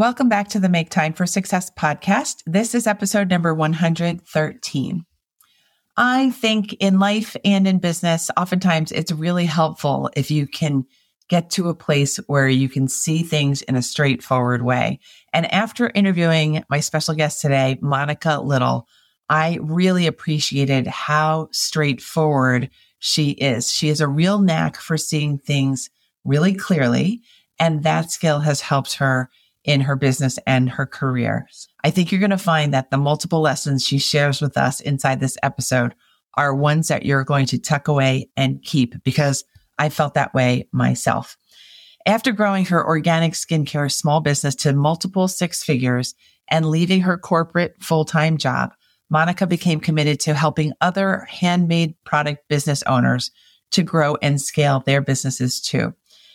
Welcome back to the Make Time for Success podcast. This is episode number 113. I think in life and in business, oftentimes it's really helpful if you can get to a place where you can see things in a straightforward way. And after interviewing my special guest today, Monica Little, I really appreciated how straightforward she is. She has a real knack for seeing things really clearly. And that skill has helped her in her business and her career. I think you're going to find that the multiple lessons she shares with us inside this episode are ones that you're going to tuck away and keep because I felt that way myself. After growing her organic skincare small business to multiple six figures and leaving her corporate full time job, Monica became committed to helping other handmade product business owners to grow and scale their businesses too.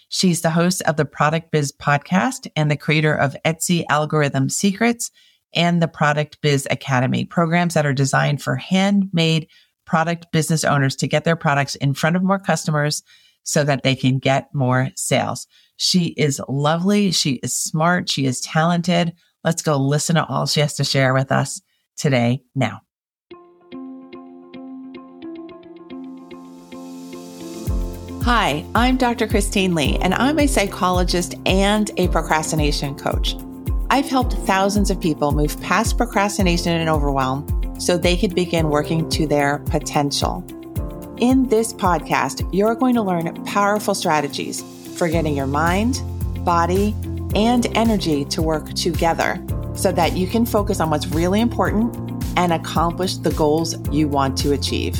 She's the host of the Product Biz podcast and the creator of Etsy Algorithm Secrets and the Product Biz Academy, programs that are designed for handmade product business owners to get their products in front of more customers so that they can get more sales. She is lovely. She is smart. She is talented. Let's go listen to all she has to share with us today now. Hi, I'm Dr. Christine Lee, and I'm a psychologist and a procrastination coach. I've helped thousands of people move past procrastination and overwhelm so they could begin working to their potential. In this podcast, you're going to learn powerful strategies for getting your mind, body, and energy to work together so that you can focus on what's really important and accomplish the goals you want to achieve.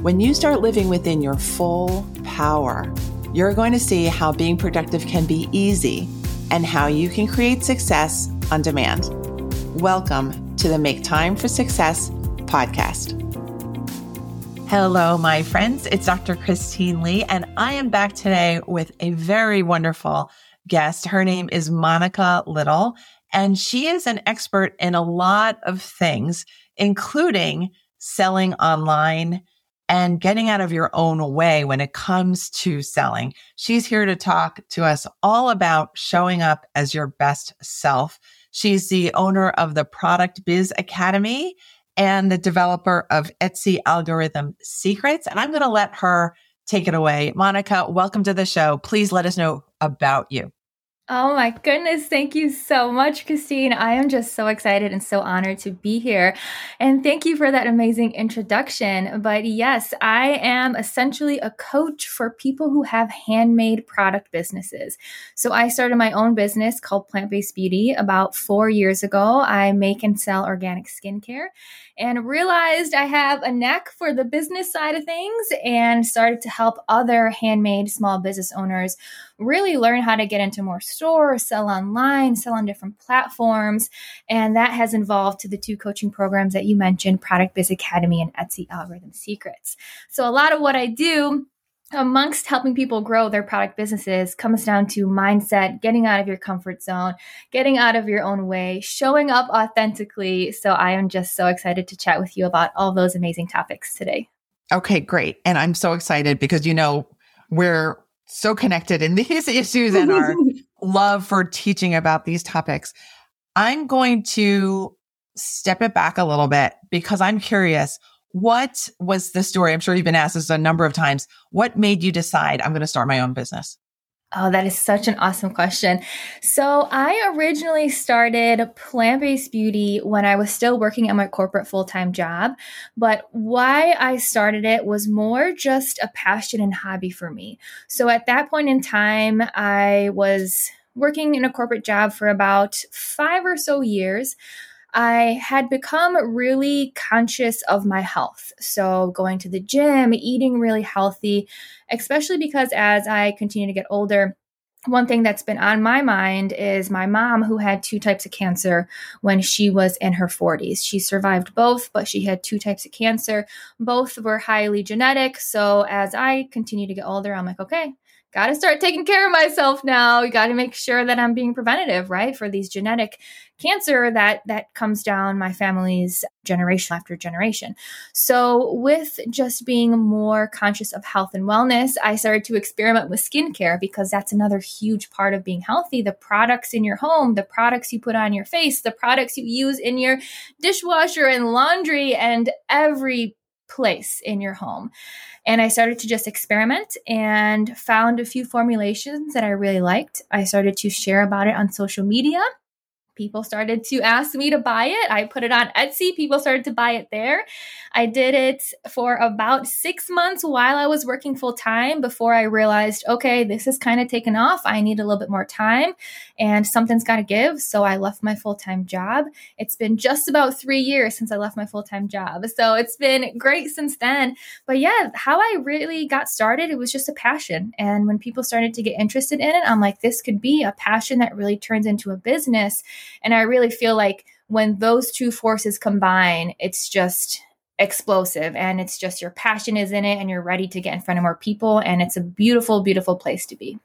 When you start living within your full power, you're going to see how being productive can be easy and how you can create success on demand. Welcome to the Make Time for Success podcast. Hello, my friends. It's Dr. Christine Lee, and I am back today with a very wonderful guest. Her name is Monica Little, and she is an expert in a lot of things, including selling online and getting out of your own way when it comes to selling. She's here to talk to us all about showing up as your best self. She's the owner of the Product Biz Academy and the developer of Etsy Algorithm Secrets. And I'm going to let her take it away. Monica, welcome to the show. Please let us know about you. Oh my goodness. Thank you so much, Christine. I am just so excited and so honored to be here. And thank you for that amazing introduction. But yes, I am essentially a coach for people who have handmade product businesses. So I started my own business called Plant Based Beauty about four years ago. I make and sell organic skincare and realized I have a knack for the business side of things and started to help other handmade small business owners really learn how to get into more stores, sell online, sell on different platforms. And that has involved to the two coaching programs that you mentioned, Product Biz Academy and Etsy Algorithm Secrets. So a lot of what I do amongst helping people grow their product businesses comes down to mindset, getting out of your comfort zone, getting out of your own way, showing up authentically. So I am just so excited to chat with you about all those amazing topics today. Okay, great. And I'm so excited because, you know, we're so connected in these issues and our love for teaching about these topics. I'm going to step it back a little bit because I'm curious what was the story? I'm sure you've been asked this a number of times. What made you decide I'm going to start my own business? Oh, that is such an awesome question. So, I originally started plant based beauty when I was still working at my corporate full time job. But why I started it was more just a passion and hobby for me. So, at that point in time, I was working in a corporate job for about five or so years. I had become really conscious of my health. So, going to the gym, eating really healthy, especially because as I continue to get older, one thing that's been on my mind is my mom, who had two types of cancer when she was in her 40s. She survived both, but she had two types of cancer. Both were highly genetic. So, as I continue to get older, I'm like, okay, got to start taking care of myself now. You got to make sure that I'm being preventative, right? For these genetic cancer that that comes down my family's generation after generation. So with just being more conscious of health and wellness, I started to experiment with skincare because that's another huge part of being healthy. The products in your home, the products you put on your face, the products you use in your dishwasher and laundry and every place in your home. And I started to just experiment and found a few formulations that I really liked. I started to share about it on social media people started to ask me to buy it. I put it on Etsy. People started to buy it there. I did it for about six months while I was working full time before I realized, okay, this is kind of taken off. I need a little bit more time and something's got to give. So I left my full time job. It's been just about three years since I left my full time job. So it's been great since then. But yeah, how I really got started, it was just a passion. And when people started to get interested in it, I'm like, this could be a passion that really turns into a business. And I really feel like when those two forces combine, it's just explosive and it's just your passion is in it and you're ready to get in front of more people. And it's a beautiful, beautiful place to be.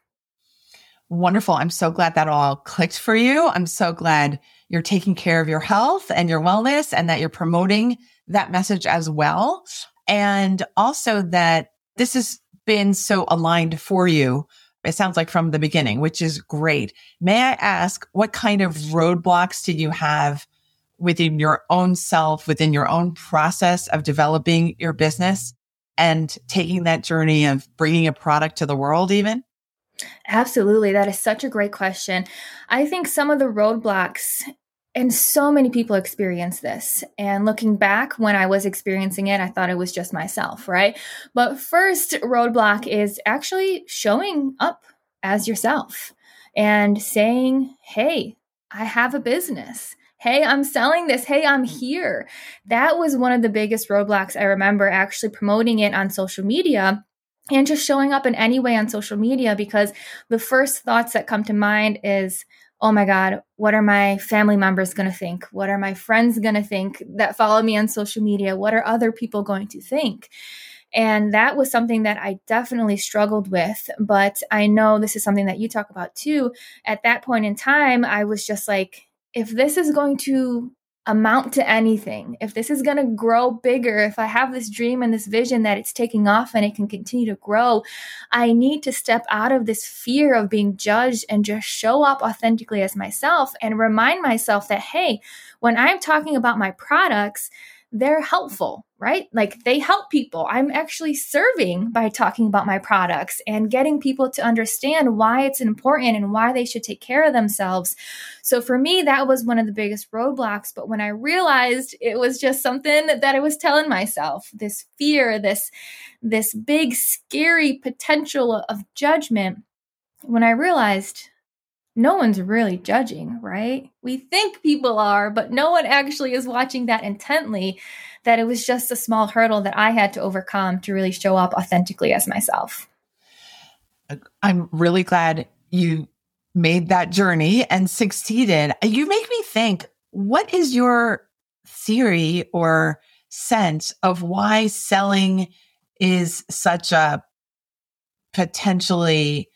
Wonderful. I'm so glad that all clicked for you. I'm so glad you're taking care of your health and your wellness and that you're promoting that message as well. And also that this has been so aligned for you it sounds like from the beginning, which is great. May I ask what kind of roadblocks did you have within your own self, within your own process of developing your business and taking that journey of bringing a product to the world even? Absolutely. That is such a great question. I think some of the roadblocks and so many people experience this. And looking back when I was experiencing it, I thought it was just myself, right? But first roadblock is actually showing up as yourself and saying, Hey, I have a business. Hey, I'm selling this. Hey, I'm here. That was one of the biggest roadblocks I remember actually promoting it on social media and just showing up in any way on social media because the first thoughts that come to mind is, oh my God, what are my family members going to think? What are my friends going to think that follow me on social media? What are other people going to think? And that was something that I definitely struggled with. But I know this is something that you talk about too. At that point in time, I was just like, if this is going to amount to anything, if this is going to grow bigger, if I have this dream and this vision that it's taking off and it can continue to grow, I need to step out of this fear of being judged and just show up authentically as myself and remind myself that, hey, when I'm talking about my products, they're helpful, right? Like they help people. I'm actually serving by talking about my products and getting people to understand why it's important and why they should take care of themselves. So for me, that was one of the biggest roadblocks. But when I realized it was just something that I was telling myself, this fear, this, this big, scary potential of judgment, when I realized no one's really judging, right? We think people are, but no one actually is watching that intently. That it was just a small hurdle that I had to overcome to really show up authentically as myself. I'm really glad you made that journey and succeeded. You make me think what is your theory or sense of why selling is such a potentially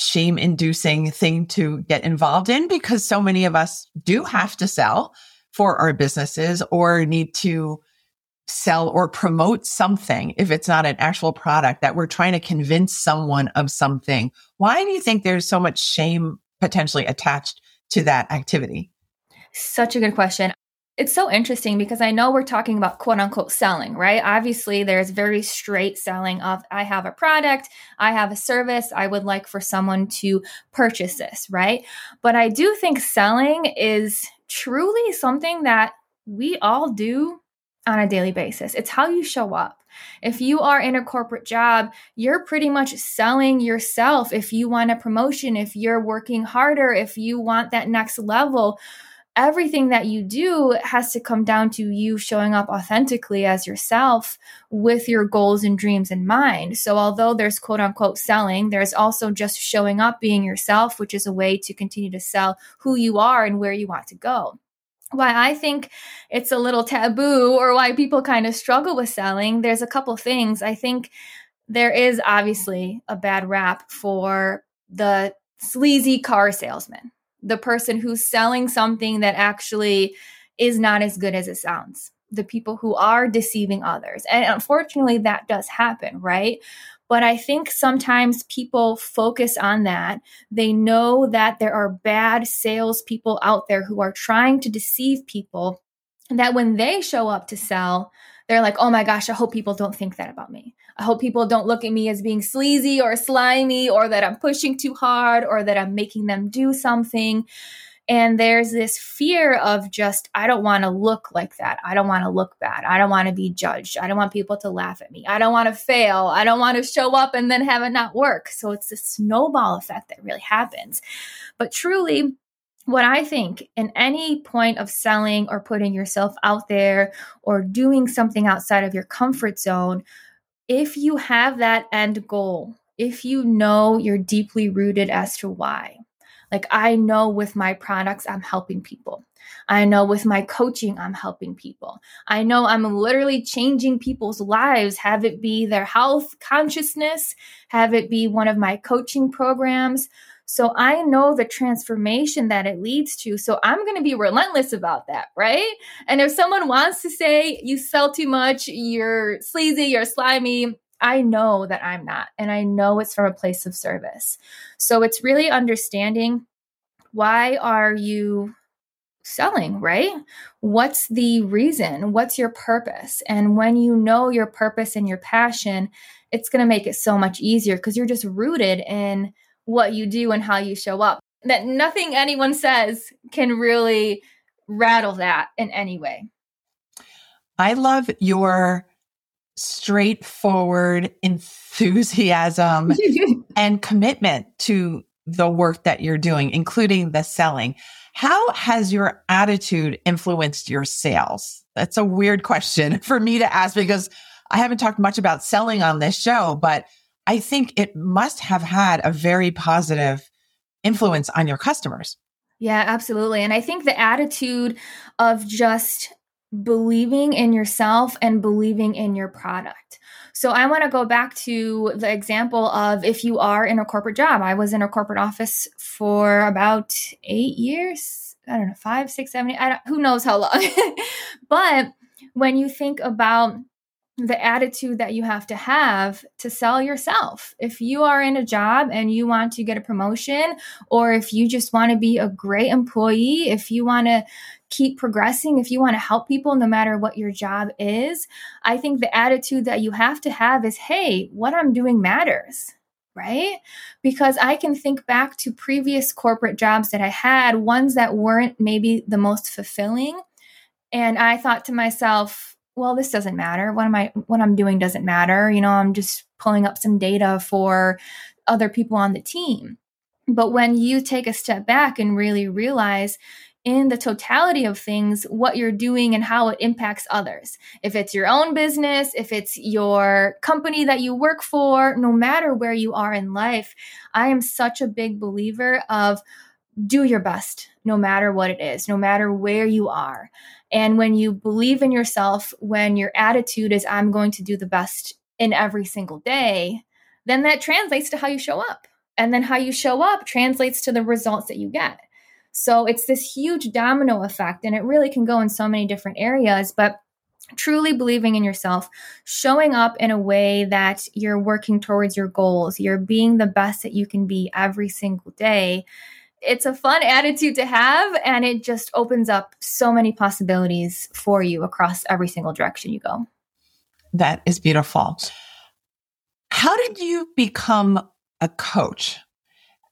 shame inducing thing to get involved in because so many of us do have to sell for our businesses or need to sell or promote something if it's not an actual product that we're trying to convince someone of something. Why do you think there's so much shame potentially attached to that activity? Such a good question it's so interesting because I know we're talking about quote unquote selling, right? Obviously, there's very straight selling of I have a product, I have a service, I would like for someone to purchase this, right? But I do think selling is truly something that we all do on a daily basis. It's how you show up. If you are in a corporate job, you're pretty much selling yourself. If you want a promotion, if you're working harder, if you want that next level, everything that you do has to come down to you showing up authentically as yourself with your goals and dreams in mind. So, although there's quote unquote selling, there's also just showing up being yourself, which is a way to continue to sell who you are and where you want to go. Why I think it's a little taboo or why people kind of struggle with selling, there's a couple things. I think there is obviously a bad rap for the sleazy car salesman, the person who's selling something that actually is not as good as it sounds, the people who are deceiving others. And unfortunately, that does happen, right? But I think sometimes people focus on that. They know that there are bad salespeople out there who are trying to deceive people. That when they show up to sell, they're like, oh my gosh, I hope people don't think that about me. I hope people don't look at me as being sleazy or slimy or that I'm pushing too hard or that I'm making them do something. And there's this fear of just, I don't want to look like that. I don't want to look bad. I don't want to be judged. I don't want people to laugh at me. I don't want to fail. I don't want to show up and then have it not work. So it's a snowball effect that really happens. But truly, what I think in any point of selling or putting yourself out there or doing something outside of your comfort zone, if you have that end goal, if you know you're deeply rooted as to why, like I know with my products, I'm helping people. I know with my coaching, I'm helping people. I know I'm literally changing people's lives, have it be their health consciousness, have it be one of my coaching programs. So I know the transformation that it leads to. So I'm going to be relentless about that, right? And if someone wants to say you sell too much, you're sleazy, you're slimy, I know that I'm not. And I know it's from a place of service. So it's really understanding why are you selling, right? What's the reason? What's your purpose? And when you know your purpose and your passion, it's going to make it so much easier because you're just rooted in what you do and how you show up. That nothing anyone says can really rattle that in any way. I love your straightforward enthusiasm and commitment to the work that you're doing, including the selling. How has your attitude influenced your sales? That's a weird question for me to ask because I haven't talked much about selling on this show, but I think it must have had a very positive influence on your customers. Yeah, absolutely. And I think the attitude of just believing in yourself and believing in your product. So I want to go back to the example of if you are in a corporate job. I was in a corporate office for about eight years. I don't know, five, six, seven, eight, who knows how long. but when you think about the attitude that you have to have to sell yourself. If you are in a job and you want to get a promotion, or if you just want to be a great employee, if you want to keep progressing, if you want to help people no matter what your job is, I think the attitude that you have to have is hey, what I'm doing matters. Right? Because I can think back to previous corporate jobs that I had, ones that weren't maybe the most fulfilling. And I thought to myself, well, this doesn't matter. What am I what I'm doing doesn't matter. You know, I'm just pulling up some data for other people on the team. But when you take a step back and really realize in the totality of things what you're doing and how it impacts others. If it's your own business, if it's your company that you work for, no matter where you are in life, I am such a big believer of do your best no matter what it is, no matter where you are. And when you believe in yourself, when your attitude is, I'm going to do the best in every single day, then that translates to how you show up. And then how you show up translates to the results that you get. So it's this huge domino effect, and it really can go in so many different areas. But truly believing in yourself, showing up in a way that you're working towards your goals, you're being the best that you can be every single day it's a fun attitude to have and it just opens up so many possibilities for you across every single direction you go. That is beautiful. How did you become a coach?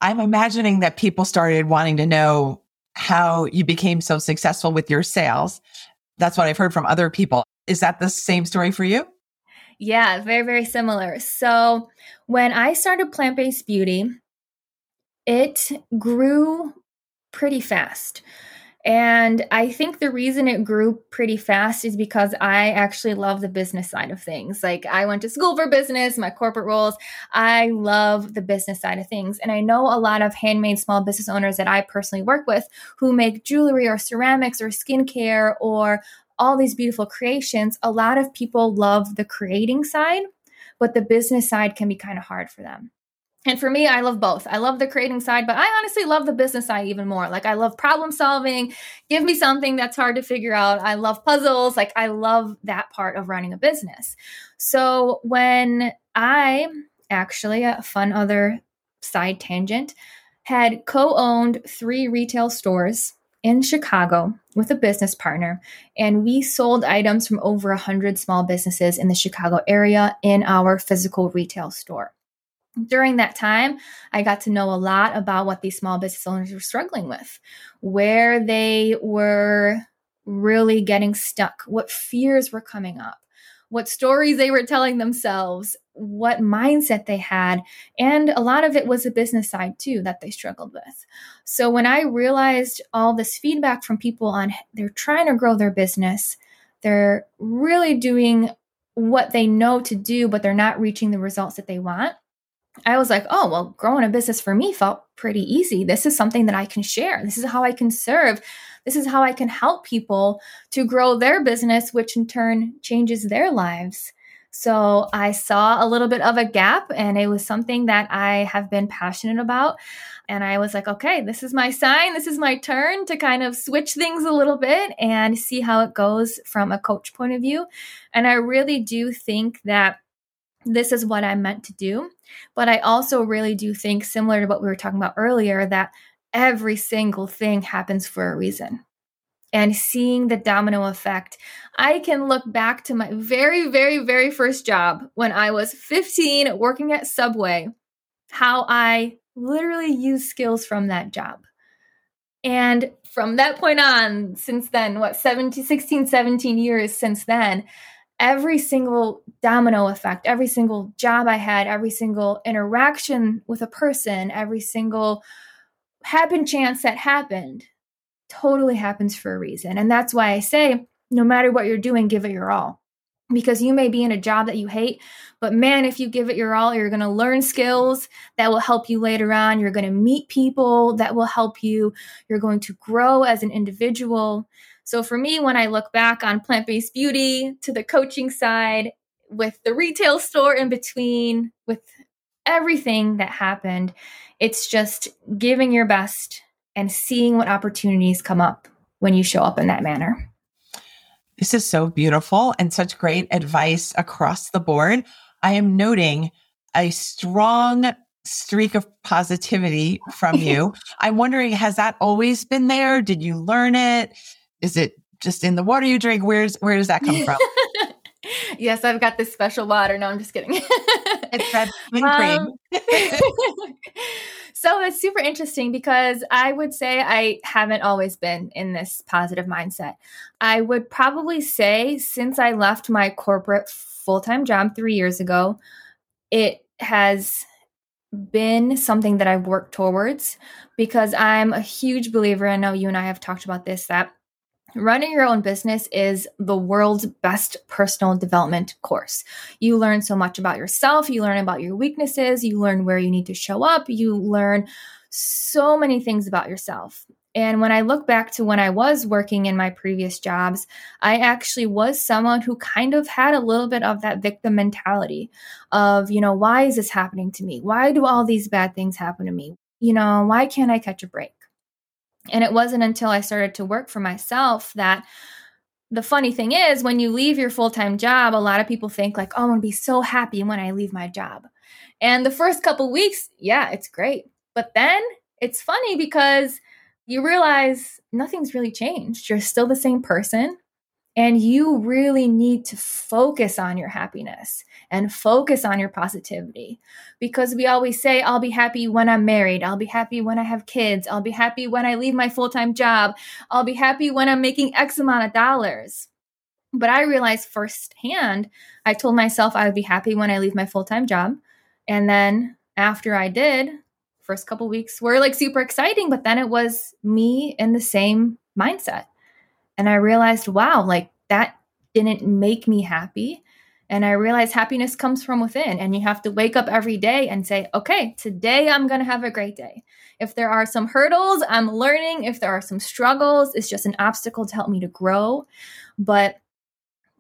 I'm imagining that people started wanting to know how you became so successful with your sales. That's what I've heard from other people. Is that the same story for you? Yeah, very, very similar. So, when I started plant based beauty, it grew pretty fast. And I think the reason it grew pretty fast is because I actually love the business side of things. Like, I went to school for business, my corporate roles. I love the business side of things. And I know a lot of handmade small business owners that I personally work with who make jewelry or ceramics or skincare or all these beautiful creations. A lot of people love the creating side but the business side can be kind of hard for them. And for me, I love both. I love the creating side, but I honestly love the business side even more. Like, I love problem solving. Give me something that's hard to figure out. I love puzzles. Like, I love that part of running a business. So, when I actually, a fun other side tangent, had co owned three retail stores in Chicago with a business partner, and we sold items from over 100 small businesses in the Chicago area in our physical retail store during that time, I got to know a lot about what these small business owners were struggling with, where they were really getting stuck, what fears were coming up, what stories they were telling themselves, what mindset they had. And a lot of it was the business side too that they struggled with. So when I realized all this feedback from people on they're trying to grow their business, they're really doing what they know to do, but they're not reaching the results that they want I was like, oh, well, growing a business for me felt pretty easy. This is something that I can share. This is how I can serve. This is how I can help people to grow their business, which in turn changes their lives. So I saw a little bit of a gap, and it was something that I have been passionate about. And I was like, okay, this is my sign. This is my turn to kind of switch things a little bit and see how it goes from a coach point of view. And I really do think that this is what I'm meant to do. But I also really do think, similar to what we were talking about earlier, that every single thing happens for a reason. And seeing the domino effect, I can look back to my very, very, very first job when I was 15 working at Subway, how I literally used skills from that job. And from that point on, since then, what, 17, 16, 17 years since then, every single domino effect, every single job I had, every single interaction with a person, every single happen chance that happened totally happens for a reason. And that's why I say, no matter what you're doing, give it your all. Because you may be in a job that you hate, but man, if you give it your all, you're going to learn skills that will help you later on. You're going to meet people that will help you. You're going to grow as an individual. So for me, when I look back on plant based beauty to the coaching side, with the retail store in between, with everything that happened, it's just giving your best and seeing what opportunities come up when you show up in that manner. This is so beautiful and such great advice across the board. I am noting a strong streak of positivity from you. I'm wondering, has that always been there? Did you learn it? Is it just in the water you drink? Where's where does that come from? yes, I've got this special water. No, I'm just kidding. it's that um, cream. so it's super interesting because I would say I haven't always been in this positive mindset. I would probably say since I left my corporate full time job three years ago, it has been something that I've worked towards because I'm a huge believer. I know you and I have talked about this that Running your own business is the world's best personal development course. You learn so much about yourself, you learn about your weaknesses, you learn where you need to show up, you learn so many things about yourself. And when I look back to when I was working in my previous jobs, I actually was someone who kind of had a little bit of that victim mentality of, you know, why is this happening to me? Why do all these bad things happen to me? You know, why can't I catch a break? And it wasn't until I started to work for myself that the funny thing is when you leave your full-time job, a lot of people think like, "Oh, I'm going to be so happy when I leave my job." And the first couple weeks, yeah, it's great. But then it's funny because you realize nothing's really changed. You're still the same person. And you really need to focus on your happiness and focus on your positivity because we always say, I'll be happy when I'm married. I'll be happy when I have kids. I'll be happy when I leave my full time job. I'll be happy when I'm making X amount of dollars. But I realized firsthand, I told myself I would be happy when I leave my full time job. And then after I did, first couple weeks were like super exciting, but then it was me in the same mindset. And I realized, wow, like that didn't make me happy. And I realized happiness comes from within. And you have to wake up every day and say, okay, today I'm going to have a great day. If there are some hurdles, I'm learning. If there are some struggles, it's just an obstacle to help me to grow. But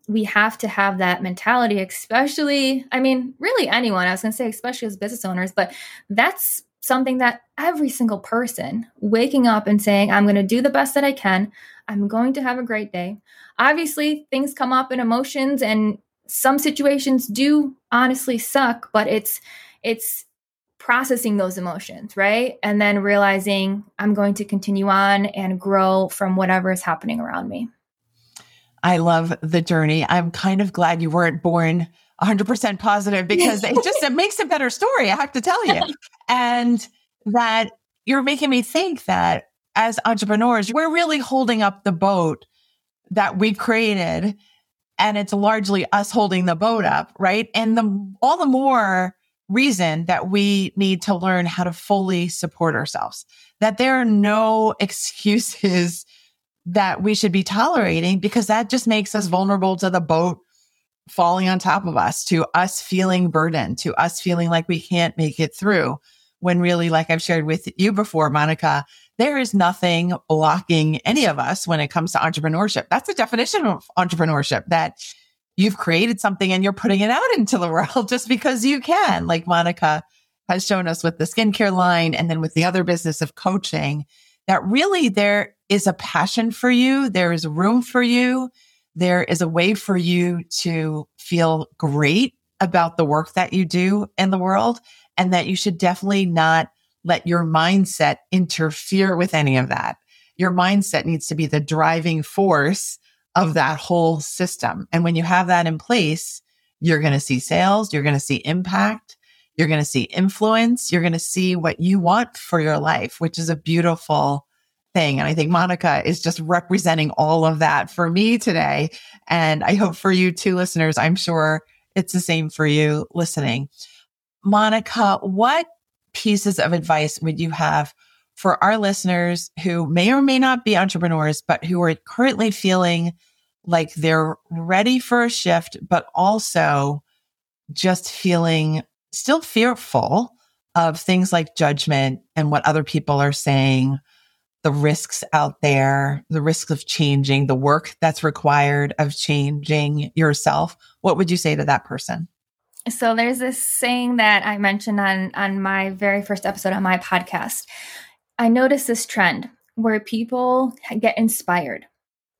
we have to have that mentality, especially, I mean, really anyone. I was going to say, especially as business owners, but that's something that every single person waking up and saying, I'm going to do the best that I can. I'm going to have a great day. Obviously, things come up in emotions and some situations do honestly suck, but it's it's processing those emotions, right? And then realizing I'm going to continue on and grow from whatever is happening around me. I love the journey. I'm kind of glad you weren't born 100% positive because it just it makes a better story, I have to tell you. and that you're making me think that as entrepreneurs, we're really holding up the boat that we created and it's largely us holding the boat up, right? And the all the more reason that we need to learn how to fully support ourselves. That there are no excuses that we should be tolerating because that just makes us vulnerable to the boat falling on top of us, to us feeling burdened, to us feeling like we can't make it through. When really, like I've shared with you before, Monica, there is nothing blocking any of us when it comes to entrepreneurship. That's the definition of entrepreneurship that you've created something and you're putting it out into the world just because you can, like Monica has shown us with the skincare line and then with the other business of coaching, that really there is a passion for you. There is room for you there is a way for you to feel great about the work that you do in the world and that you should definitely not let your mindset interfere with any of that. Your mindset needs to be the driving force of that whole system. And when you have that in place, you're going to see sales, you're going to see impact, you're going to see influence, you're going to see what you want for your life, which is a beautiful thing. And I think Monica is just representing all of that for me today. And I hope for you too, listeners, I'm sure it's the same for you listening. Monica, what pieces of advice would you have for our listeners who may or may not be entrepreneurs, but who are currently feeling like they're ready for a shift, but also just feeling still fearful of things like judgment and what other people are saying the risks out there, the risks of changing, the work that's required of changing yourself, what would you say to that person? So there's this saying that I mentioned on on my very first episode on my podcast. I noticed this trend where people get inspired.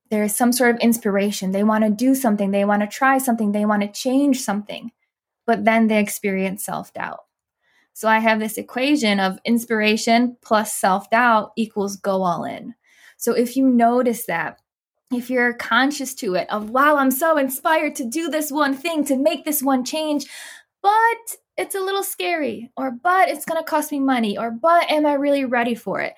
There is some sort of inspiration. They want to do something, they want to try something, they want to change something, but then they experience self-doubt. So I have this equation of inspiration plus self doubt equals go all in. So if you notice that, if you're conscious to it, of wow, I'm so inspired to do this one thing, to make this one change, but it's a little scary, or but it's going to cost me money, or but am I really ready for it?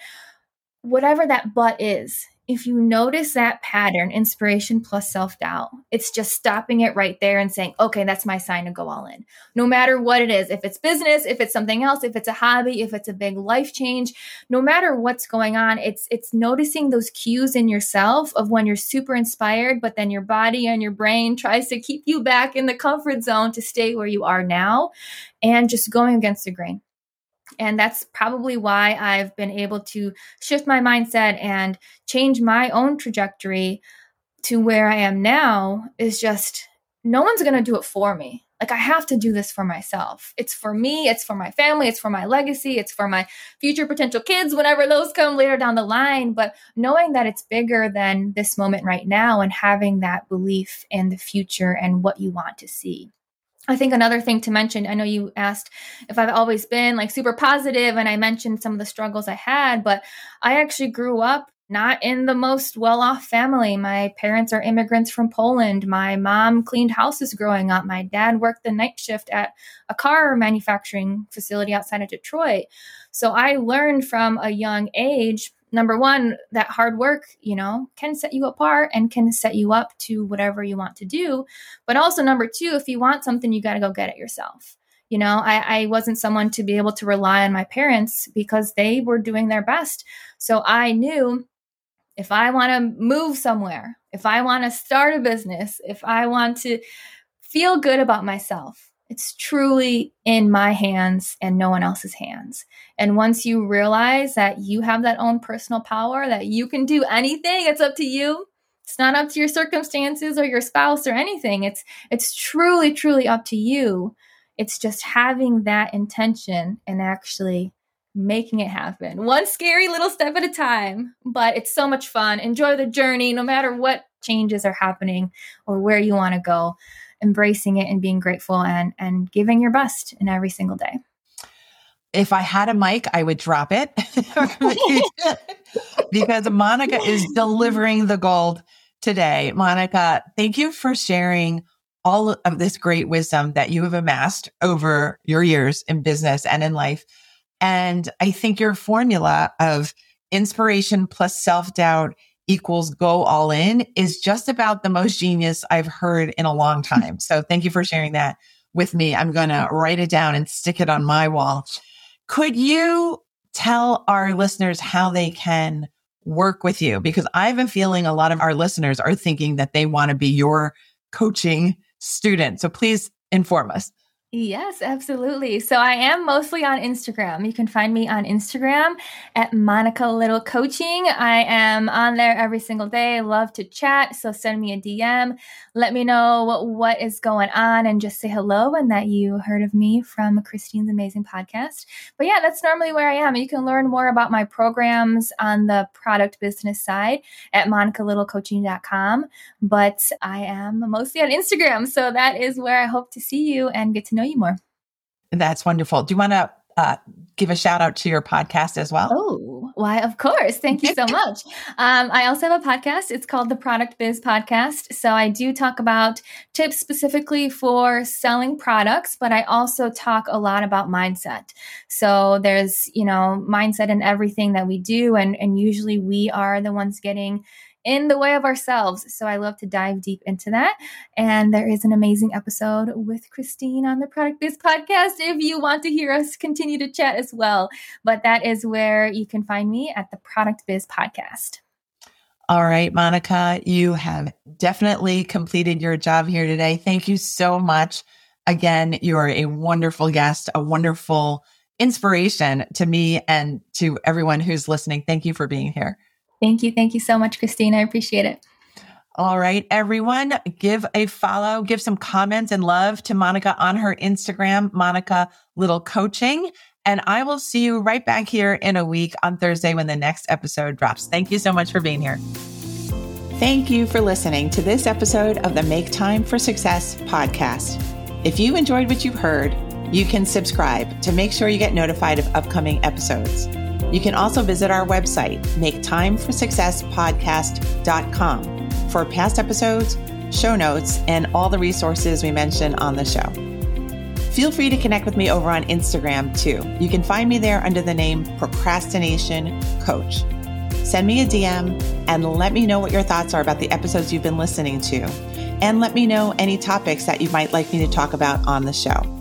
Whatever that but is, if you notice that pattern, inspiration plus self doubt, it's just stopping it right there and saying, okay, that's my sign to go all in. No matter what it is, if it's business, if it's something else, if it's a hobby, if it's a big life change, no matter what's going on, it's it's noticing those cues in yourself of when you're super inspired, but then your body and your brain tries to keep you back in the comfort zone to stay where you are now and just going against the grain. And that's probably why I've been able to shift my mindset and change my own trajectory to where I am now is just no one's going to do it for me. Like I have to do this for myself. It's for me, it's for my family, it's for my legacy, it's for my future potential kids whenever those come later down the line, but knowing that it's bigger than this moment right now and having that belief in the future and what you want to see. I think another thing to mention, I know you asked if I've always been like super positive, and I mentioned some of the struggles I had, but I actually grew up not in the most well off family. My parents are immigrants from Poland. My mom cleaned houses growing up. My dad worked the night shift at a car manufacturing facility outside of Detroit. So I learned from a young age number one, that hard work, you know, can set you apart and can set you up to whatever you want to do. But also, number two, if you want something, you got to go get it yourself. You know, I, I wasn't someone to be able to rely on my parents because they were doing their best. So I knew if I want to move somewhere, if I want to start a business, if I want to feel good about myself, it's truly in my hands and no one else's hands. And once you realize that you have that own personal power, that you can do anything, it's up to you. It's not up to your circumstances or your spouse or anything. It's it's truly truly up to you. It's just having that intention and actually making it happen. One scary little step at a time, but it's so much fun. Enjoy the journey no matter what changes are happening or where you want to go. Embracing it and being grateful and and giving your best in every single day. If I had a mic, I would drop it because Monica is delivering the gold today. Monica, thank you for sharing all of this great wisdom that you have amassed over your years in business and in life. And I think your formula of inspiration plus self doubt equals go all in is just about the most genius I've heard in a long time. So thank you for sharing that with me. I'm going to write it down and stick it on my wall. Could you tell our listeners how they can work with you? Because I have a feeling a lot of our listeners are thinking that they want to be your coaching student. So please inform us. Yes, absolutely. So I am mostly on Instagram. You can find me on Instagram at Monica Little Coaching. I am on there every single day. I love to chat. So send me a DM. Let me know what, what is going on and just say hello and that you heard of me from Christine's Amazing Podcast. But yeah, that's normally where I am. You can learn more about my programs on the product business side at monicalittlecoaching.com. But I am mostly on Instagram. So that is where I hope to see you and get to know know you more. That's wonderful. Do you want to uh, give a shout out to your podcast as well? Oh, why, of course. Thank you so much. Um, I also have a podcast. It's called the Product Biz Podcast. So I do talk about tips specifically for selling products, but I also talk a lot about mindset. So there's, you know, mindset in everything that we do. And, and usually we are the ones getting in the way of ourselves. So I love to dive deep into that. And there is an amazing episode with Christine on the Product Biz podcast if you want to hear us continue to chat as well. But that is where you can find me at the Product Biz podcast. All right, Monica, you have definitely completed your job here today. Thank you so much. Again, you are a wonderful guest, a wonderful inspiration to me and to everyone who's listening. Thank you for being here. Thank you. Thank you so much, Christine. I appreciate it. All right, everyone, give a follow, give some comments and love to Monica on her Instagram, Monica Little Coaching. And I will see you right back here in a week on Thursday when the next episode drops. Thank you so much for being here. Thank you for listening to this episode of the Make Time for Success podcast. If you enjoyed what you've heard, you can subscribe to make sure you get notified of upcoming episodes. You can also visit our website, maketimeforsuccesspodcast.com, for past episodes, show notes, and all the resources we mention on the show. Feel free to connect with me over on Instagram too. You can find me there under the name Procrastination Coach. Send me a DM and let me know what your thoughts are about the episodes you've been listening to. And let me know any topics that you might like me to talk about on the show.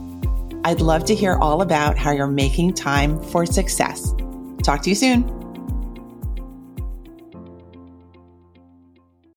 I'd love to hear all about how you're making time for success. Talk to you soon.